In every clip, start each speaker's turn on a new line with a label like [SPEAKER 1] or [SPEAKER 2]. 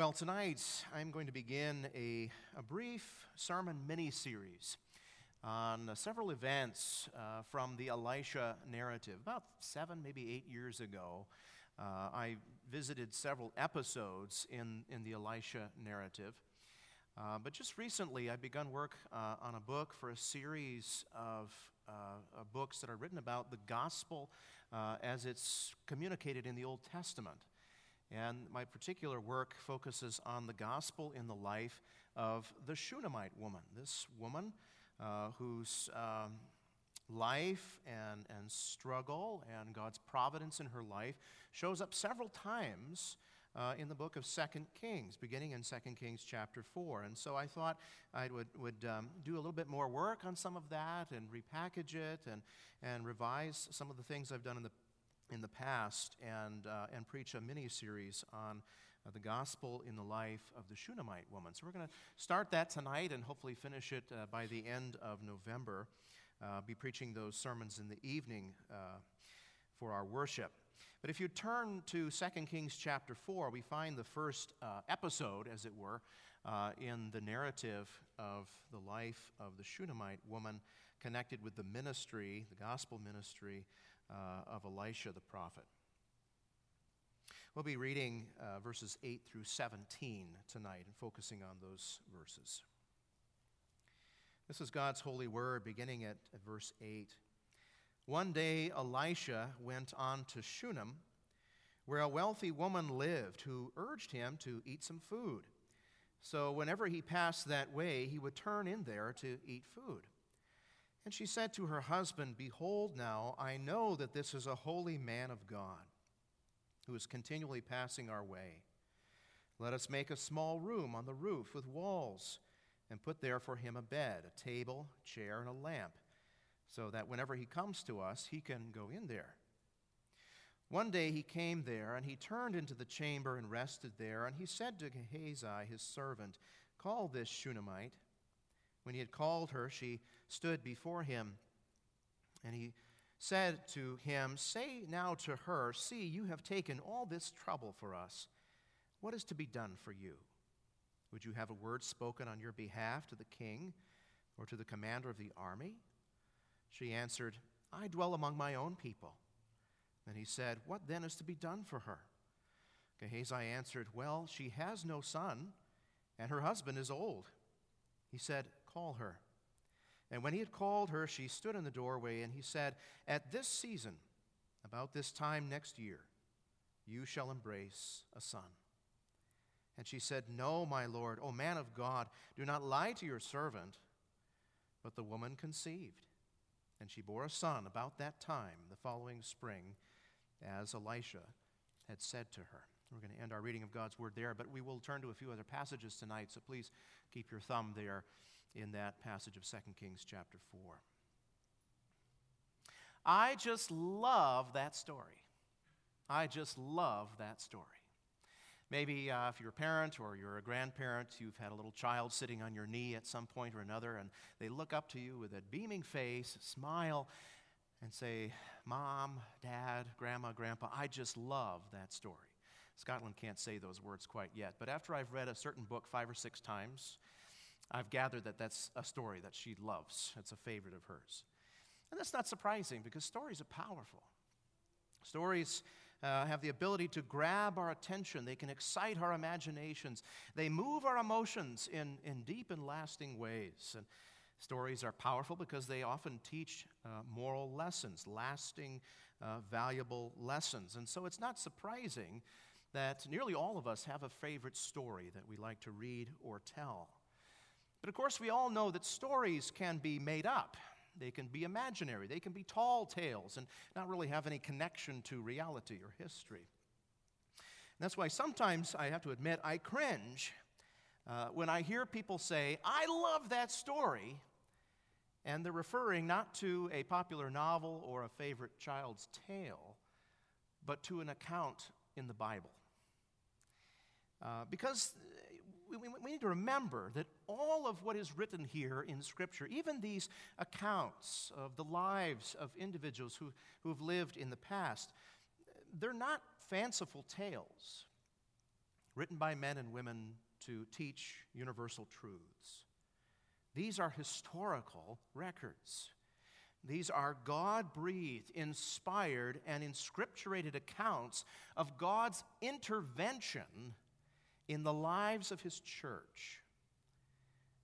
[SPEAKER 1] Well, tonight I'm going to begin a, a brief sermon mini series on uh, several events uh, from the Elisha narrative. About seven, maybe eight years ago, uh, I visited several episodes in, in the Elisha narrative. Uh, but just recently, I've begun work uh, on a book for a series of uh, books that are written about the gospel as it's communicated in the Old Testament. And my particular work focuses on the gospel in the life of the Shunammite woman. This woman uh, whose um, life and, and struggle and God's providence in her life shows up several times uh, in the book of Second Kings, beginning in Second Kings chapter 4. And so I thought I would, would um, do a little bit more work on some of that and repackage it and, and revise some of the things I've done in the in the past and, uh, and preach a mini series on uh, the gospel in the life of the Shunammite woman. So we're going to start that tonight and hopefully finish it uh, by the end of November. Uh, be preaching those sermons in the evening uh, for our worship. But if you turn to 2 Kings chapter 4, we find the first uh, episode, as it were, in the narrative of the life of the Shunammite woman connected with the ministry, the gospel ministry uh, of Elisha the prophet. We'll be reading uh, verses 8 through 17 tonight and focusing on those verses. This is God's holy word, beginning at, at verse 8. One day Elisha went on to Shunem, where a wealthy woman lived who urged him to eat some food. So whenever he passed that way, he would turn in there to eat food. And she said to her husband, Behold, now I know that this is a holy man of God who is continually passing our way. Let us make a small room on the roof with walls and put there for him a bed, a table, chair, and a lamp, so that whenever he comes to us, he can go in there. One day he came there, and he turned into the chamber and rested there, and he said to Gehazi, his servant, Call this Shunammite. When he had called her, she stood before him. And he said to him, Say now to her, See, you have taken all this trouble for us. What is to be done for you? Would you have a word spoken on your behalf to the king or to the commander of the army? She answered, I dwell among my own people. And he said, What then is to be done for her? Gehazi answered, Well, she has no son, and her husband is old. He said, Call her. And when he had called her, she stood in the doorway, and he said, At this season, about this time next year, you shall embrace a son. And she said, No, my Lord, O man of God, do not lie to your servant. But the woman conceived, and she bore a son about that time, the following spring, as Elisha had said to her. We're going to end our reading of God's word there, but we will turn to a few other passages tonight, so please keep your thumb there in that passage of 2 Kings chapter 4. I just love that story. I just love that story. Maybe uh, if you're a parent or you're a grandparent, you've had a little child sitting on your knee at some point or another, and they look up to you with a beaming face, smile, and say, Mom, Dad, Grandma, Grandpa, I just love that story. Scotland can't say those words quite yet, but after I've read a certain book five or six times, I've gathered that that's a story that she loves. It's a favorite of hers. And that's not surprising because stories are powerful. Stories uh, have the ability to grab our attention, they can excite our imaginations, they move our emotions in, in deep and lasting ways. And stories are powerful because they often teach uh, moral lessons, lasting, uh, valuable lessons. And so it's not surprising that nearly all of us have a favorite story that we like to read or tell. But of course, we all know that stories can be made up. They can be imaginary. They can be tall tales and not really have any connection to reality or history. And that's why sometimes I have to admit I cringe uh, when I hear people say, I love that story, and they're referring not to a popular novel or a favorite child's tale, but to an account in the Bible. Uh, because we, we, we need to remember that all of what is written here in Scripture, even these accounts of the lives of individuals who, who have lived in the past, they're not fanciful tales. written by men and women to teach universal truths. These are historical records. These are God breathed, inspired, and inscripturated accounts of God's intervention in the lives of His church.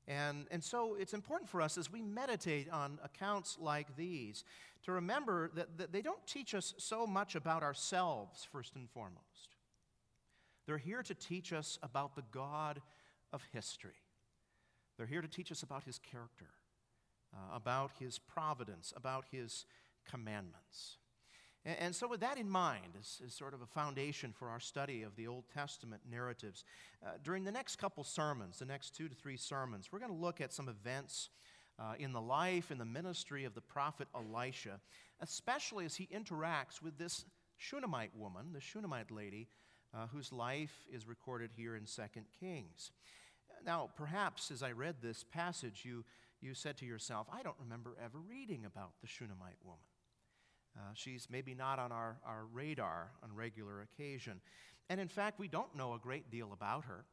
[SPEAKER 1] And, and so it's important for us as we meditate on accounts like these to remember that, that they don't teach us so much about ourselves, first and foremost. They're here to teach us about the God of history. They're here to teach us about his character, uh, about his providence, about his commandments. And, so, with that in mind, as, as, sort of a foundation for our study of the Old Testament narratives, uh, during the next couple sermons, the next two to three sermons, we're going to look at some events uh, in the life and the ministry of the prophet Elisha, especially as he interacts with this Shunammite woman, the Shunammite lady, uh, whose life is recorded here in 2 Kings. Now, perhaps as I read this passage, you, you said to yourself, I don't remember ever reading about the Shunammite woman. Uh, she's maybe not on our, our radar on regular occasion. And in fact, we don't know a great deal about her.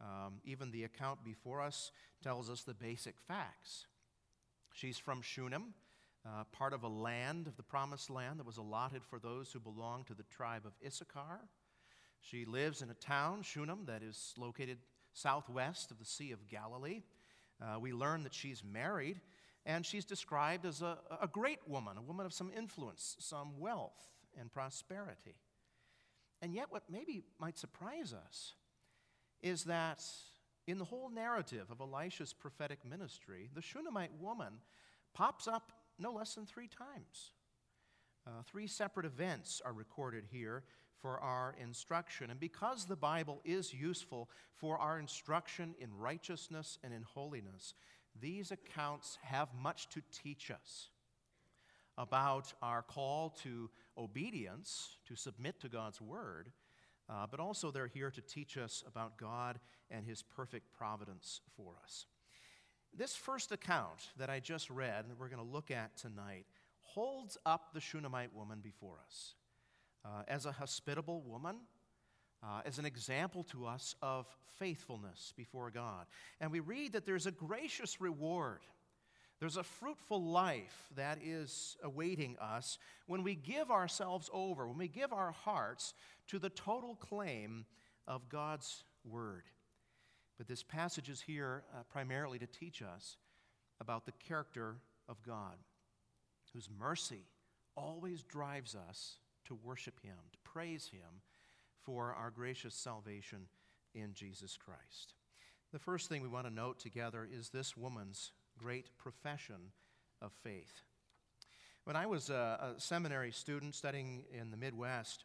[SPEAKER 1] Um, even the account before us tells us the basic facts. She's from Shunem, uh, part of a land of the promised land that was allotted for those who belonged to the tribe of Issachar. She lives in a town, Shunem, that is located southwest of the Sea of Galilee. Uh, we learn that she's married and she's described as a, a great woman, a woman of some influence, some wealth, and prosperity. And yet, what maybe might surprise us is that in the whole narrative of Elisha's prophetic ministry, the Shunammite woman pops up no less than three times. Uh, three separate events are recorded here for our instruction. And because the Bible is useful for our instruction in righteousness and in holiness, these accounts have much to teach us about our call to obedience, to submit to God's word, uh, but also they're here to teach us about God and his perfect providence for us. This first account that I just read, that we're going to look at tonight, holds up the Shunammite woman before us uh, as a hospitable woman uh, as an example to us of faithfulness before God. And we read that there's a gracious reward. There's a fruitful life that is awaiting us when we give ourselves over, when we give our hearts to the total claim of God's Word. But this passage is here uh, primarily to teach us about the character of God, whose mercy always drives us to worship Him, to praise Him, for our gracious salvation in Jesus Christ. The first thing we want to note together is this woman's great profession of faith. When I was a, a, seminary student studying in the Midwest,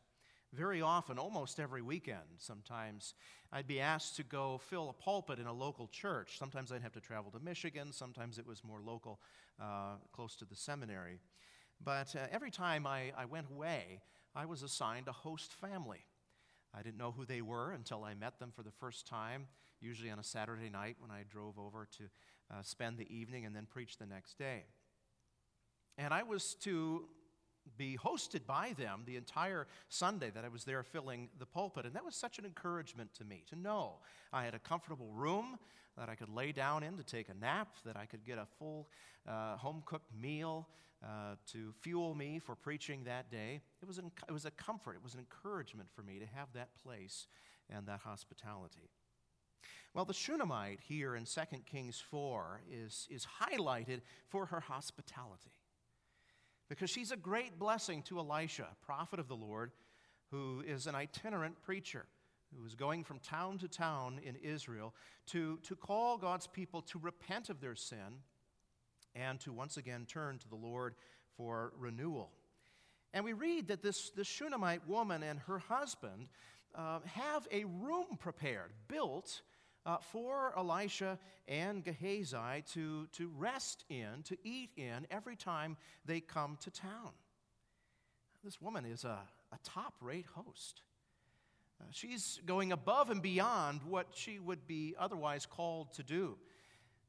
[SPEAKER 1] very often, almost every weekend, sometimes, I'd be asked to go fill a pulpit in a local church. Sometimes I'd have to travel to Michigan, sometimes it was more local, uh, close to the seminary. But uh, every time I, I went away, I was assigned a host family. I didn't know who they were until I met them for the first time, usually on a Saturday night when I drove over to uh, spend the evening and then preach the next day. And I was to be hosted by them the entire Sunday that I was there filling the pulpit. And that was such an encouragement to me to know I had a comfortable room that I could lay down in to take a nap, that I could get a full uh, home cooked meal, uh, to fuel me for preaching that day. It was, an, it was a comfort, it was an encouragement for me to have that place and that hospitality. Well, the Shunammite here in 2 Kings 4 is, is highlighted for her hospitality because she's a great blessing to Elisha, prophet of the Lord, who is an itinerant preacher who is going from town to town in Israel to, to call God's people to repent of their sin and to once again turn to the Lord for renewal. And we read that this, this Shunammite woman and her husband uh, have a room prepared, built uh, for Elisha and Gehazi to, to rest in, to eat in every time they come to town. This woman is a, a top rate host. Uh, she's going above and beyond what she would be otherwise called to do.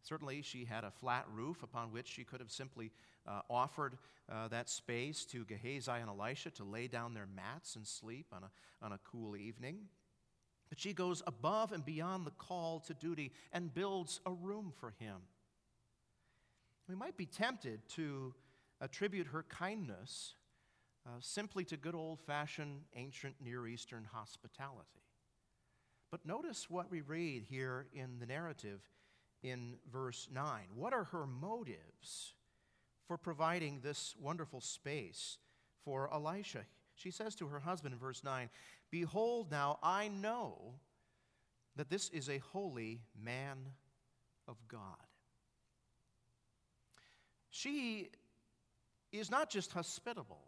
[SPEAKER 1] Certainly, she had a flat roof upon which she could have simply uh, offered uh, that space to Gehazi and Elisha to lay down their mats and sleep on a, on a cool evening. But she goes above and beyond the call to duty and builds a room for him. We might be tempted to attribute her kindness uh, simply to good old fashioned ancient Near Eastern hospitality. But notice what we read here in the narrative in verse 9. What are her motives for providing this wonderful space for Elisha? She says to her husband in verse 9, Behold, now I know that this is a holy man of God. She is not just hospitable,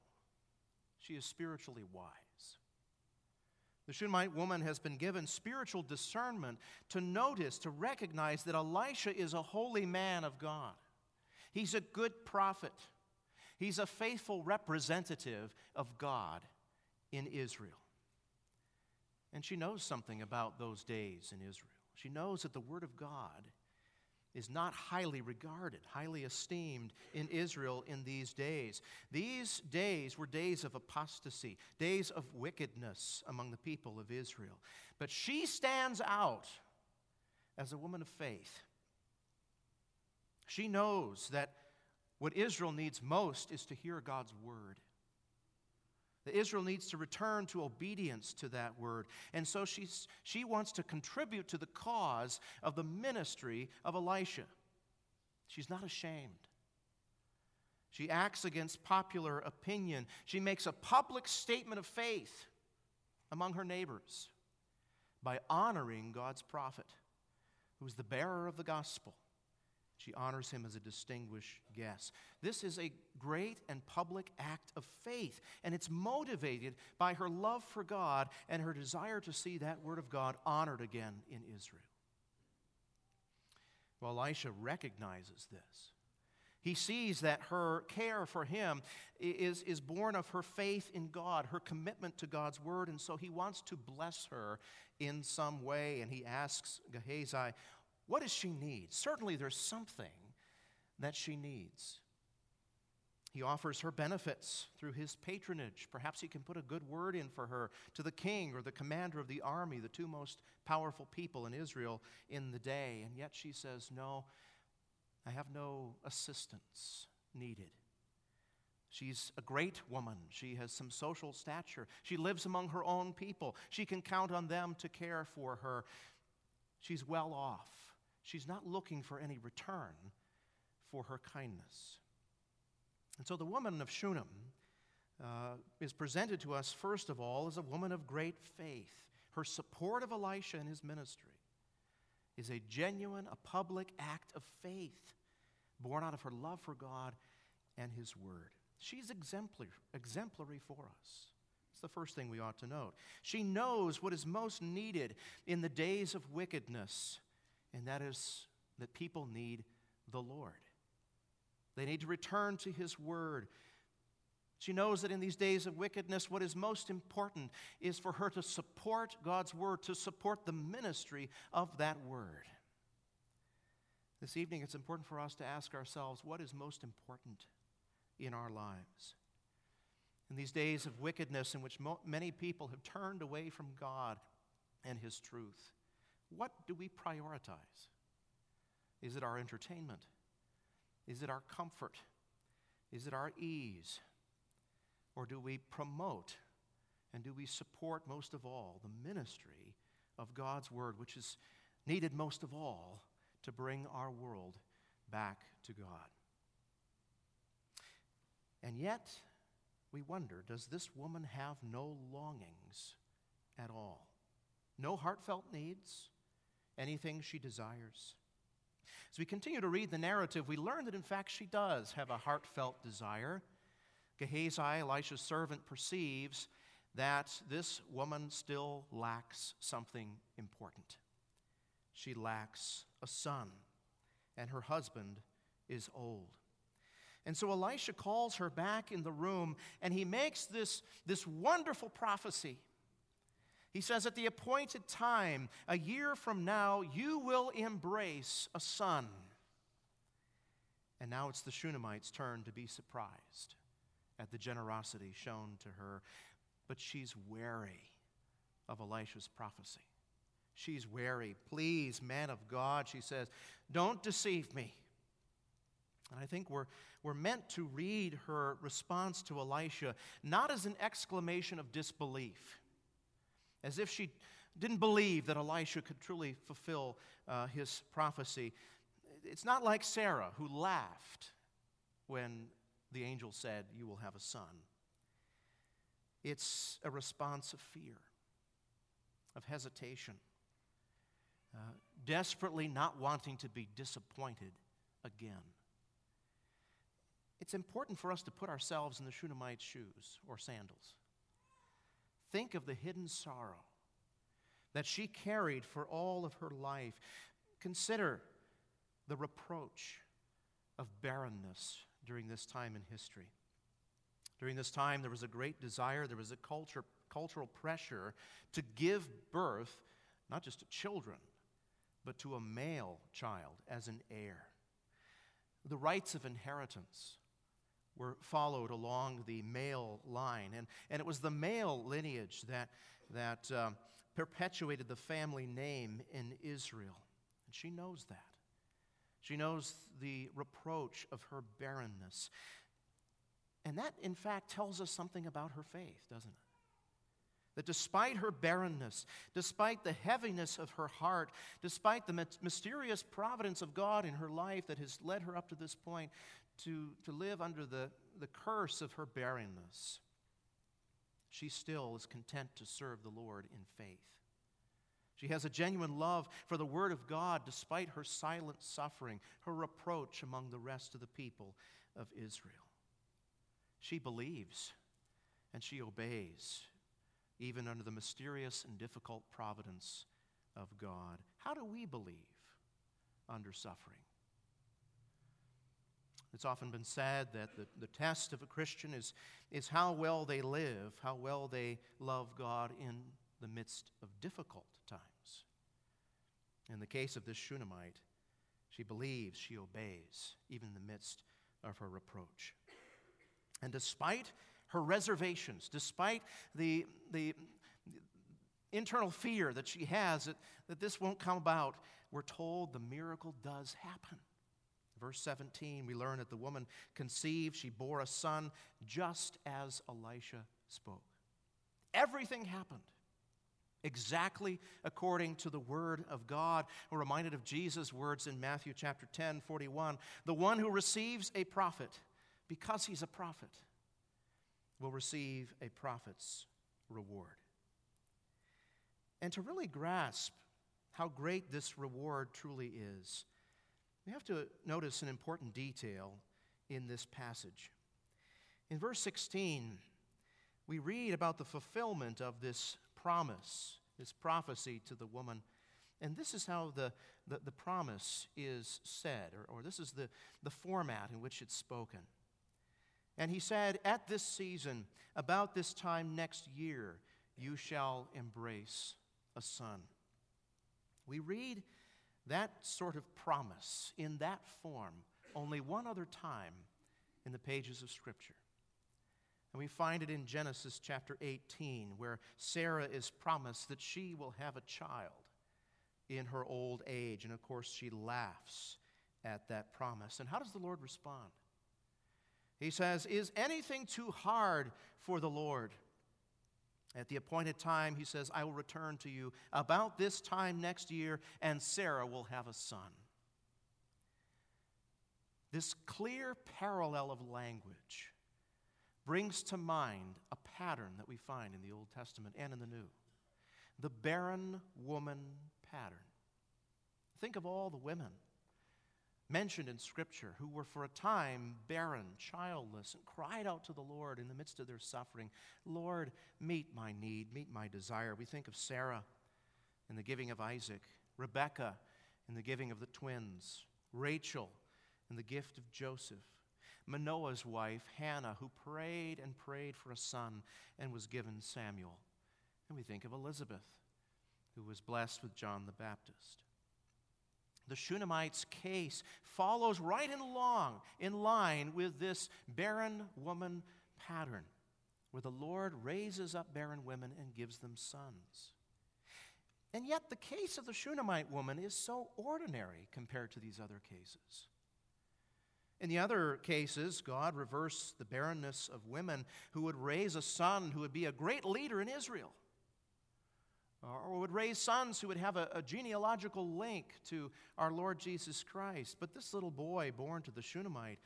[SPEAKER 1] she is spiritually wise. The Shunammite woman has been given spiritual discernment to notice, to recognize that Elisha is a holy man of God. He's a good prophet. He's a faithful representative of God in Israel. And she knows something about those days in Israel. She knows that the Word of God is not highly regarded, highly esteemed in Israel in these days. These days were days of apostasy, days of wickedness among the people of Israel. But she stands out as a woman of faith. She knows that what Israel needs most is to hear God's word. That Israel needs to return to obedience to that word. And so she's, she wants to contribute to the cause of the ministry of Elisha. She's not ashamed. She acts against popular opinion. She makes a public statement of faith among her neighbors by honoring God's prophet, who is the bearer of the gospel. She honors him as a distinguished guest. This is a great and public act of faith, and it's motivated by her love for God and her desire to see that word of God honored again in Israel. Well, Elisha recognizes this. He sees that her care for him is, is born of her faith in God, her commitment to God's word, and so he wants to bless her in some way. And he asks Gehazi, what does she need? Certainly, there's something that she needs. He offers her benefits through his patronage. Perhaps he can put a good word in for her to the king or the commander of the army, the two most powerful people in Israel in the day. And yet she says, No, I have no assistance needed. She's a great woman. She has some social stature. She lives among her own people. She can count on them to care for her. She's well off. She's not looking for any return for her kindness. And so the woman of Shunem uh, is presented to us, first of all, as a woman of great faith. Her support of Elisha and his ministry is a genuine, a public act of faith born out of her love for God and his word. She's exemplary, exemplary for us. It's the first thing we ought to note. She knows what is most needed in the days of wickedness and that is that people need the Lord. They need to return to His Word. She knows that in these days of wickedness, what is most important is for her to support God's Word, to support the ministry of that Word. This evening, it's important for us to ask ourselves what is most important in our lives? In these days of wickedness, in which mo- many people have turned away from God and His truth, what do we prioritize? Is it our entertainment? Is it our comfort? Is it our ease? Or do we promote and do we support most of all the ministry of God's Word, which is needed most of all to bring our world back to God? And yet, we wonder does this woman have no longings at all? No heartfelt needs? Anything she desires. As we continue to read the narrative, we learn that in fact she does have a heartfelt desire. Gehazi, Elisha's servant, perceives that this woman still lacks something important. She lacks a son, and her husband is old. And so Elisha calls her back in the room, and he makes this, this wonderful prophecy he says, At the appointed time, a year from now, you will embrace a son. And now it's the Shunammite's turn to be surprised at the generosity shown to her. But she's wary of Elisha's prophecy. She's wary. Please, man of God, she says, don't deceive me. And I think we're, we're meant to read her response to Elisha not as an exclamation of disbelief, as if she didn't believe that Elisha could truly fulfill uh, his prophecy. It's not like Sarah, who laughed when the angel said, You will have a son. It's a response of fear, of hesitation, uh, desperately not wanting to be disappointed again. It's important for us to put ourselves in the Shunammite's shoes or sandals. Think of the hidden sorrow that she carried for all of her life. Consider the reproach of barrenness during this time in history. During this time, there was a great desire, there was a culture, cultural pressure to give birth not just to children, but to a male child as an heir. The rights of inheritance were followed along the male line, and, and it was the male lineage that, that um, perpetuated the family name in Israel. And she knows that. She knows the reproach of her barrenness. And that, in fact, tells us something about her faith, doesn't it? That despite her barrenness, despite the heaviness of her heart, despite the mysterious providence of God in her life that has led her up to this point to, to live under the, the curse of her barrenness, she still is content to serve the Lord in faith. She has a genuine love for the Word of God despite her silent suffering, her reproach among the rest of the people of Israel. She believes and she obeys, even under the mysterious and difficult providence of God. How do we believe under suffering? It's often been said that the, the test of a Christian is, is how well they live, how well they love God in the midst of difficult times. In the case of this Shunammite, she believes, she obeys, even in the midst of her reproach. And despite her reservations, despite the, the internal fear that she has that, that this won't come about, we're told the miracle does happen. Verse 17, we learn that the woman conceived, she bore a son, just as Elisha spoke. Everything happened exactly according to the word of God. We're reminded of Jesus' words in Matthew chapter 10, 41. The one who receives a prophet, because he's a prophet, will receive a prophet's reward. And to really grasp how great this reward truly is, we have to notice an important detail in this passage. In verse 16, we read about the fulfillment of this promise, this prophecy to the woman. And this is how the, the, the promise is said, or, or this is the, the format in which it's spoken. And he said, At this season, about this time next year, you shall embrace a son. We read that sort of promise in that form only one other time in the pages of Scripture. And we find it in Genesis chapter 18, where Sarah is promised that she will have a child in her old age. And of course, she laughs at that promise. And how does the Lord respond? He says, Is anything too hard for the Lord? At the appointed time, he says, I will return to you about this time next year, and Sarah will have a son. This clear parallel of language brings to mind a pattern that we find in the Old Testament and in the New the barren woman pattern. Think of all the women mentioned in Scripture who were for a time barren, childless, and cried out to the Lord in the midst of their suffering Lord, meet my need, meet my desire. We think of Sarah in the giving of Isaac, Rebekah in the giving of the twins, Rachel in the gift of Joseph. Manoah's wife, Hannah, who prayed and prayed for a son and was given Samuel. And we think of Elizabeth, who was blessed with John the Baptist. The Shunammite's case follows right in along, in line with this barren woman pattern, where the Lord raises up barren women and gives them sons. And yet, the case of the Shunammite woman is so ordinary compared to these other cases. In the other cases, God reversed the barrenness of women who would raise a son who would be a great leader in Israel, or would raise sons who would have a, a genealogical link to our Lord Jesus Christ. But this little boy born to the Shunammite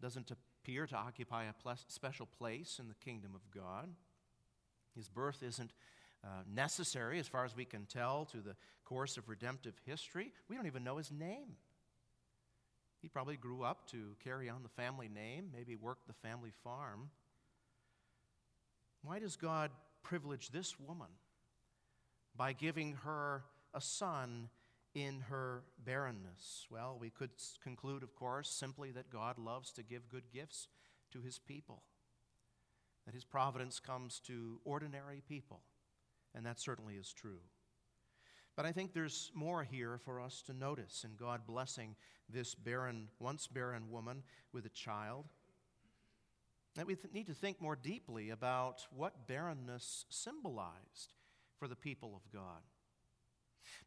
[SPEAKER 1] doesn't appear to occupy a special place in the kingdom of God. His birth isn't uh, necessary, as far as we can tell, to the course of redemptive history. We don't even know his name. He probably grew up to carry on the family name, maybe worked the family farm. Why does God privilege this woman by giving her a son in her barrenness? Well, we could conclude, of course, simply that God loves to give good gifts to his people, that his providence comes to ordinary people, and that certainly is true. But I think there's more here for us to notice in God blessing this barren, once barren woman with a child. That we th- need to think more deeply about what barrenness symbolized for the people of God.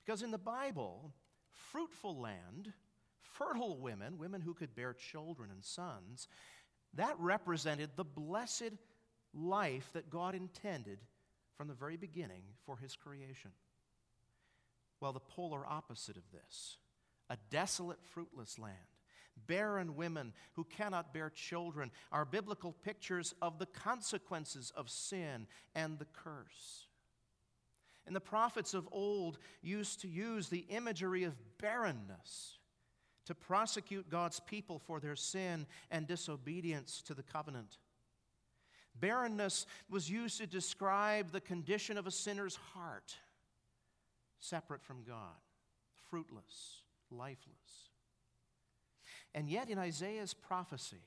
[SPEAKER 1] Because in the Bible, fruitful land, fertile women, women who could bear children and sons, that represented the blessed life that God intended from the very beginning for his creation. Well, the polar opposite of this a desolate, fruitless land, barren women who cannot bear children are biblical pictures of the consequences of sin and the curse. And the prophets of old used to use the imagery of barrenness to prosecute God's people for their sin and disobedience to the covenant. Barrenness was used to describe the condition of a sinner's heart separate from God, fruitless, lifeless. And yet, in Isaiah's prophecy,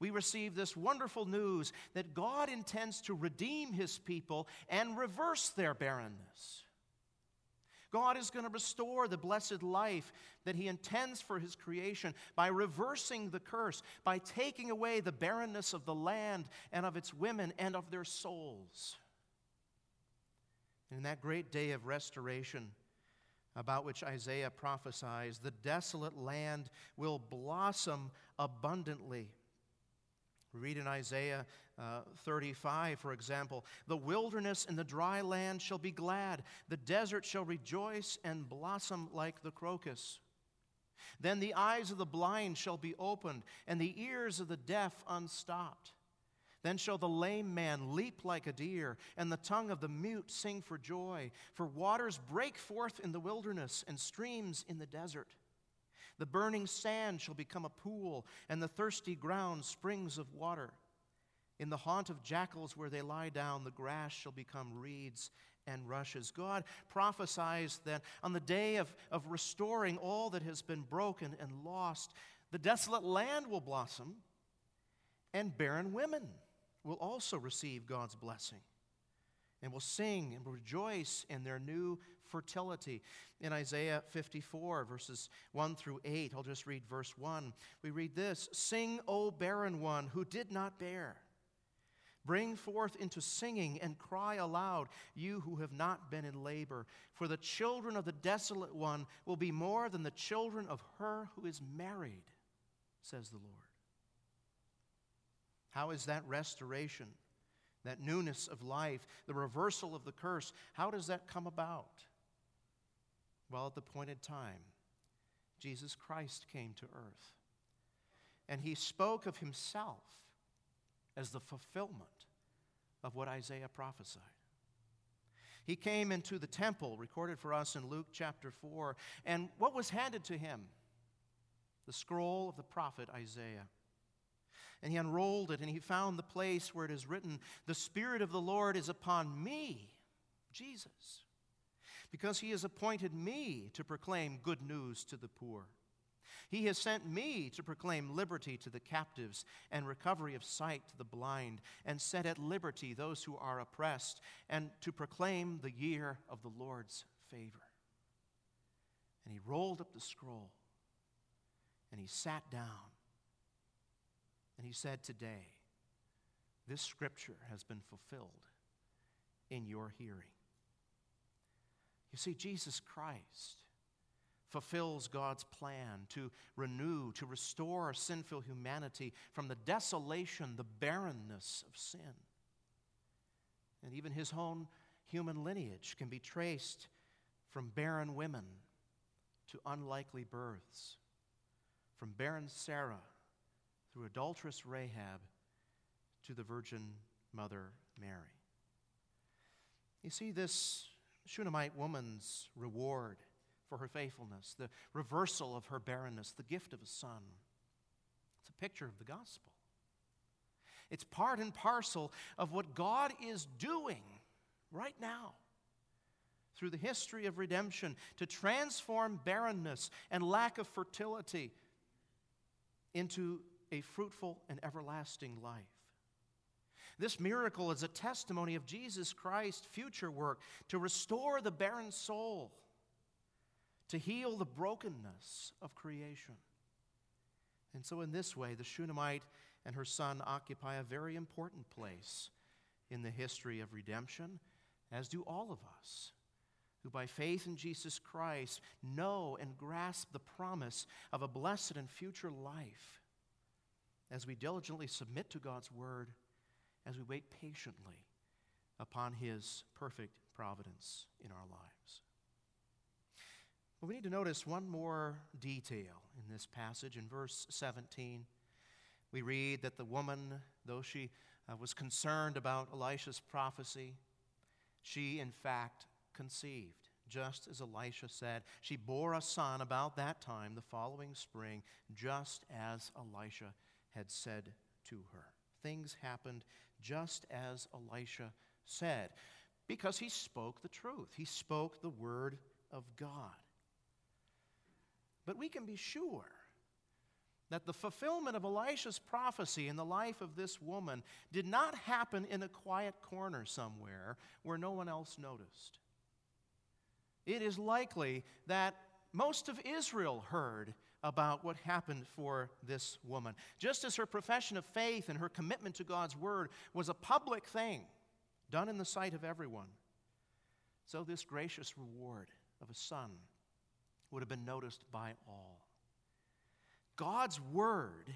[SPEAKER 1] we receive this wonderful news that God intends to redeem his people and reverse their barrenness. God is going to restore the blessed life that He intends for His creation by reversing the curse, by taking away the barrenness of the land and of its women and of their souls. In that great day of restoration, about which Isaiah prophesies, the desolate land will blossom abundantly. Read in Isaiah uh, 35, for example The wilderness and the dry land shall be glad, the desert shall rejoice and blossom like the crocus. Then the eyes of the blind shall be opened, and the ears of the deaf unstopped. Then shall the lame man leap like a deer, and the tongue of the mute sing for joy. For waters break forth in the wilderness, and streams in the desert. The burning sand shall become a pool, and the thirsty ground springs of water. In the haunt of jackals where they lie down, the grass shall become reeds and rushes. God prophesies that on the day of, of restoring all that has been broken and lost, the desolate land will blossom, and barren women will also receive God's blessing and will sing and rejoice in their new fertility. In Isaiah 54, verses 1 through 8, I'll just read verse 1. We read this Sing, O barren one who did not bear. Bring forth into singing and cry aloud, you who have not been in labor. For the children of the desolate one will be more than the children of her who is married, says the Lord. How is that restoration, that newness of life, the reversal of the curse, how does that come about? Well, at the appointed time, Jesus Christ came to earth. And he spoke of himself as the fulfillment of what Isaiah prophesied. He came into the temple, recorded for us in Luke chapter 4, and what was handed to him? The scroll of the prophet Isaiah. And he unrolled it and he found the place where it is written, The Spirit of the Lord is upon me, Jesus, because he has appointed me to proclaim good news to the poor. He has sent me to proclaim liberty to the captives and recovery of sight to the blind, and set at liberty those who are oppressed, and to proclaim the year of the Lord's favor. And he rolled up the scroll and he sat down and he said, Today, this scripture has been fulfilled in your hearing. You see, Jesus Christ fulfills God's plan to renew, to restore sinful humanity from the desolation, the barrenness of sin. And even his own human lineage can be traced from barren women to unlikely births, from barren Sarah through adulterous Rahab to the Virgin Mother Mary. You see, this Shunammite woman's reward for her faithfulness, the reversal of her barrenness, the gift of a son. It's a picture of the gospel. It's part and parcel of what God is doing right now through the history of redemption to transform barrenness and lack of fertility into a fruitful and everlasting life. This miracle is a testimony of Jesus Christ's future work to restore the barren soul, to heal the brokenness of creation. And so, in this way, the Shunammite and her son occupy a very important place in the history of redemption, as do all of us who, by faith in Jesus Christ, know and grasp the promise of a blessed and future life as we diligently submit to God's word, as we wait patiently upon His perfect providence in our lives. But we need to notice one more detail in this passage. In verse 17, we read that the woman, though she uh, was concerned about Elisha's prophecy, she in fact conceived, just as Elisha said. She bore a son about that time, the following spring, just as Elisha had said to her. Things happened just as Elisha said, because he spoke the truth. He spoke the word of God. But we can be sure that the fulfillment of Elisha's prophecy in the life of this woman did not happen in a quiet corner somewhere where no one else noticed. It is likely that most of Israel heard about what happened for this woman. Just as her profession of faith and her commitment to God's word was a public thing done in the sight of everyone, so this gracious reward of a son would have been noticed by all. God's word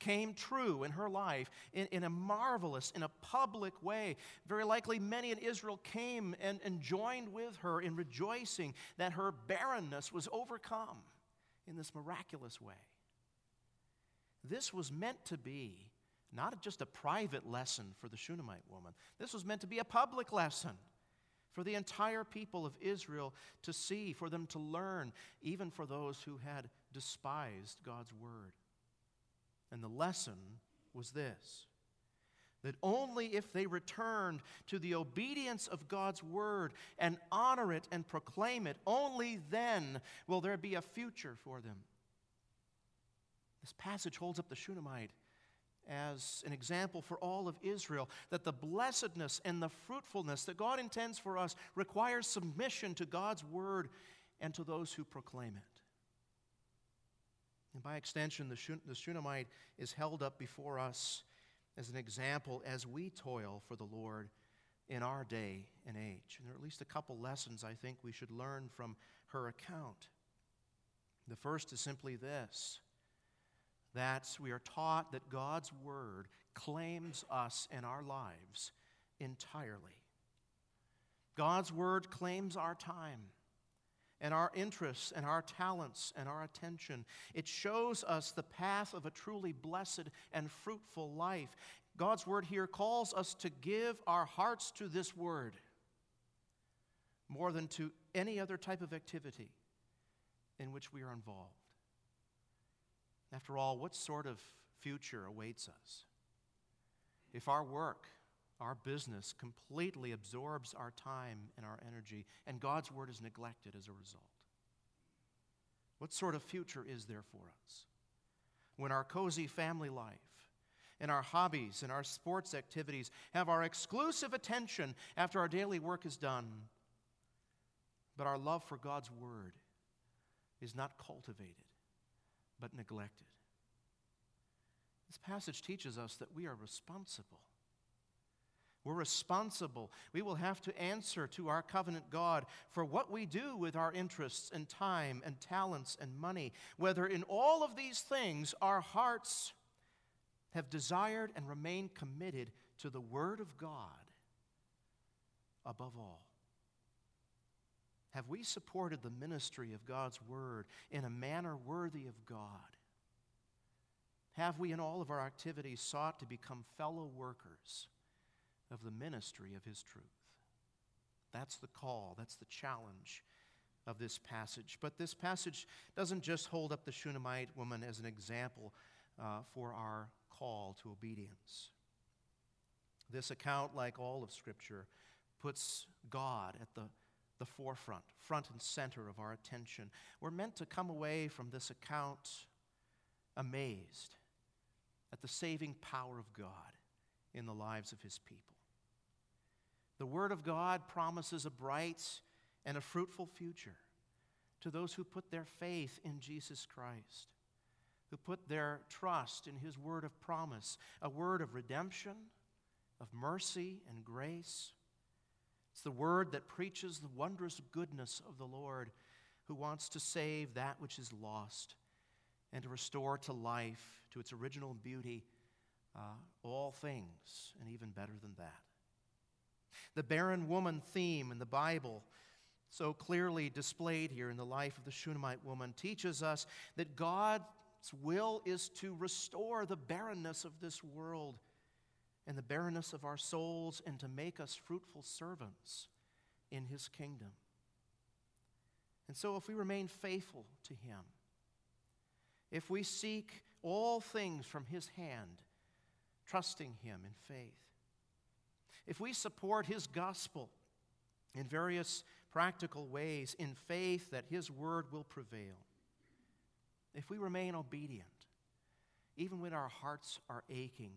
[SPEAKER 1] came true in her life in, in a marvelous, in a public way. Very likely, many in Israel came and, and joined with her in rejoicing that her barrenness was overcome in this miraculous way. This was meant to be not just a private lesson for the Shunammite woman, this was meant to be a public lesson for the entire people of Israel to see, for them to learn, even for those who had despised God's word. And the lesson was this that only if they returned to the obedience of God's word and honor it and proclaim it, only then will there be a future for them. This passage holds up the Shunammite as an example for all of Israel that the blessedness and the fruitfulness that God intends for us requires submission to God's word and to those who proclaim it. And by extension, the, Shun- the Shunammite is held up before us as an example as we toil for the Lord in our day and age. And there are at least a couple lessons I think we should learn from her account. The first is simply this that we are taught that God's Word claims us and our lives entirely. God's Word claims our time and our interests and our talents and our attention. It shows us the path of a truly blessed and fruitful life. God's word here calls us to give our hearts to this word more than to any other type of activity in which we are involved. After all, what sort of future awaits us? If our work, our business completely absorbs our time and our energy, and God's word is neglected as a result. What sort of future is there for us? When our cozy family life and our hobbies and our sports activities have our exclusive attention after our daily work is done, but our love for God's word is not cultivated, but neglected. This passage teaches us that we are responsible We're responsible. We will have to answer to our covenant God for what we do with our interests and time and talents and money, whether in all of these things our hearts have desired and remain committed to the Word of God above all. Have we supported the ministry of God's Word in a manner worthy of God? Have we, in all of our activities, sought to become fellow workers of the ministry of His truth? That's the call, that's the challenge of this passage. But this passage doesn't just hold up the Shunammite woman as an example uh, for our call to obedience. This account, like all of Scripture, puts God at the, the forefront, front and center of our attention. We're meant to come away from this account amazed at the saving power of God in the lives of His people. The Word of God promises a bright and a fruitful future to those who put their faith in Jesus Christ, who put their trust in His word of promise, a word of redemption, of mercy and grace it's the word that preaches the wondrous goodness of the Lord who wants to save that which is lost and to restore to life, to its original beauty, uh, all things, and even better than that. The barren woman theme in the Bible, so clearly displayed here in the life of the Shunammite woman, teaches us that God's will is to restore the barrenness of this world and the barrenness of our souls and to make us fruitful servants in His kingdom. And so, if we remain faithful to Him, if we seek all things from His hand, trusting Him in faith, if we support His gospel in various practical ways in faith that His word will prevail, if we remain obedient, even when our hearts are aching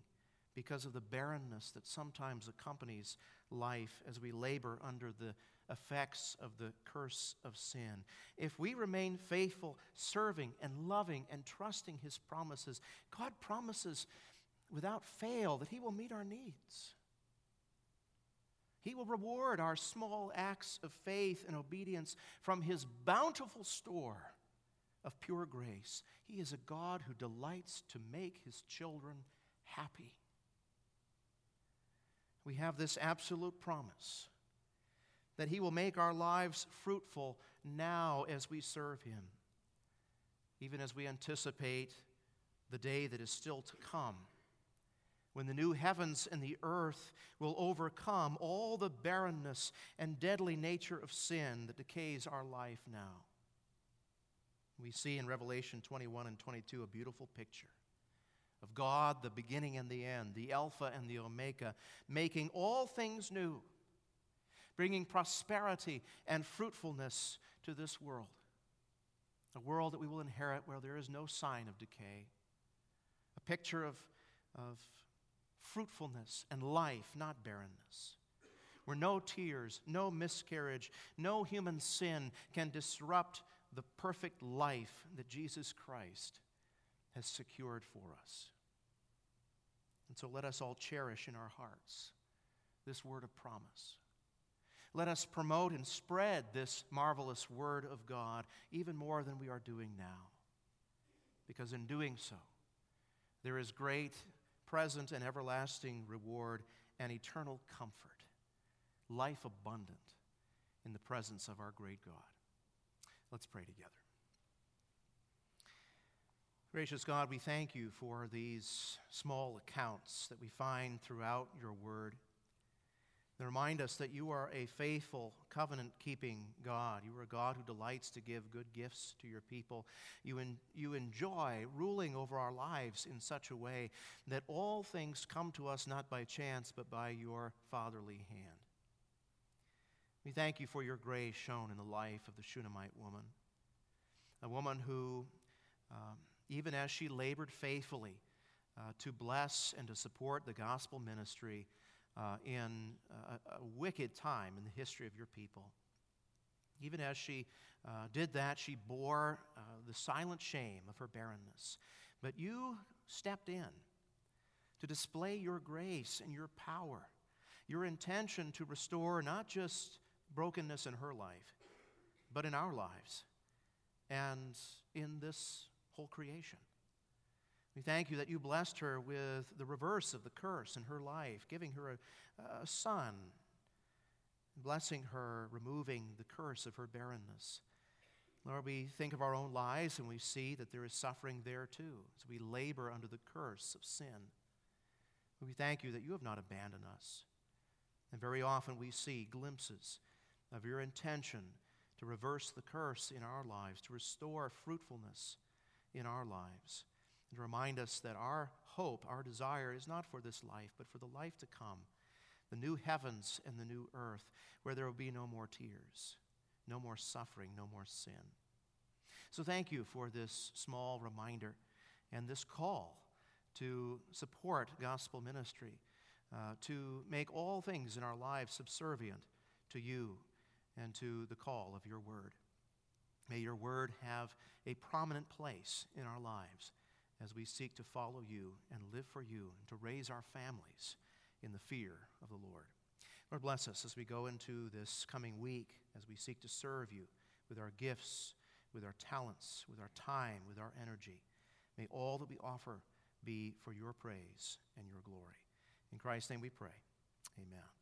[SPEAKER 1] because of the barrenness that sometimes accompanies life as we labor under the effects of the curse of sin. If we remain faithful, serving and loving and trusting His promises, God promises without fail that He will meet our needs. He will reward our small acts of faith and obedience from His bountiful store of pure grace. He is a God who delights to make His children happy we have this absolute promise that He will make our lives fruitful now as we serve Him, even as we anticipate the day that is still to come, when the new heavens and the earth will overcome all the barrenness and deadly nature of sin that decays our life now. We see in Revelation 21 and 22 a beautiful picture of God, the beginning and the end, the Alpha and the Omega, making all things new, bringing prosperity and fruitfulness to this world. A world that we will inherit where there is no sign of decay. A picture of, of fruitfulness and life, not barrenness. Where no tears, no miscarriage, no human sin can disrupt the perfect life that Jesus Christ has secured for us. And so let us all cherish in our hearts this word of promise. Let us promote and spread this marvelous word of God even more than we are doing now. Because in doing so, there is great present and everlasting reward and eternal comfort, life abundant in the presence of our great God. Let's pray together. Gracious God, we thank you for these small accounts that we find throughout your word. They remind us that you are a faithful, covenant keeping God. You are a God who delights to give good gifts to your people. You, en- you enjoy ruling over our lives in such a way that all things come to us not by chance, but by your fatherly hand. We thank you for your grace shown in the life of the Shunammite woman, a woman who. Um, even as she labored faithfully uh, to bless and to support the gospel ministry uh, in a, a, wicked time in the history of your people. Even as she uh, did that, she bore uh, the silent shame of her barrenness. But you stepped in to display your grace and your power. your intention to restore not just brokenness in her life, but in our lives and in this whole creation. We thank you that you blessed her with the reverse of the curse in her life, giving her a, a son, blessing her, removing the curse of her barrenness. Lord, we think of our own lives and we see that there is suffering there too as we labor under the curse of sin. We thank you that you have not abandoned us. And very often we see glimpses of your intention to reverse the curse in our lives, to restore fruitfulness in our lives, and remind us that our hope, our desire is not for this life, but for the life to come, the new heavens and the new earth, where there will be no more tears, no more suffering, no more sin. So thank you for this small reminder and this call to support gospel ministry, uh, to make all things in our lives subservient to you and to the call of your word. May your word have a prominent place in our lives as we seek to follow you and live for you and to raise our families in the fear of the Lord. Lord, bless us as we go into this coming week, as we seek to serve you with our gifts, with our talents, with our time, with our energy. May all that we offer be for your praise and your glory. In Christ's name we pray. Amen.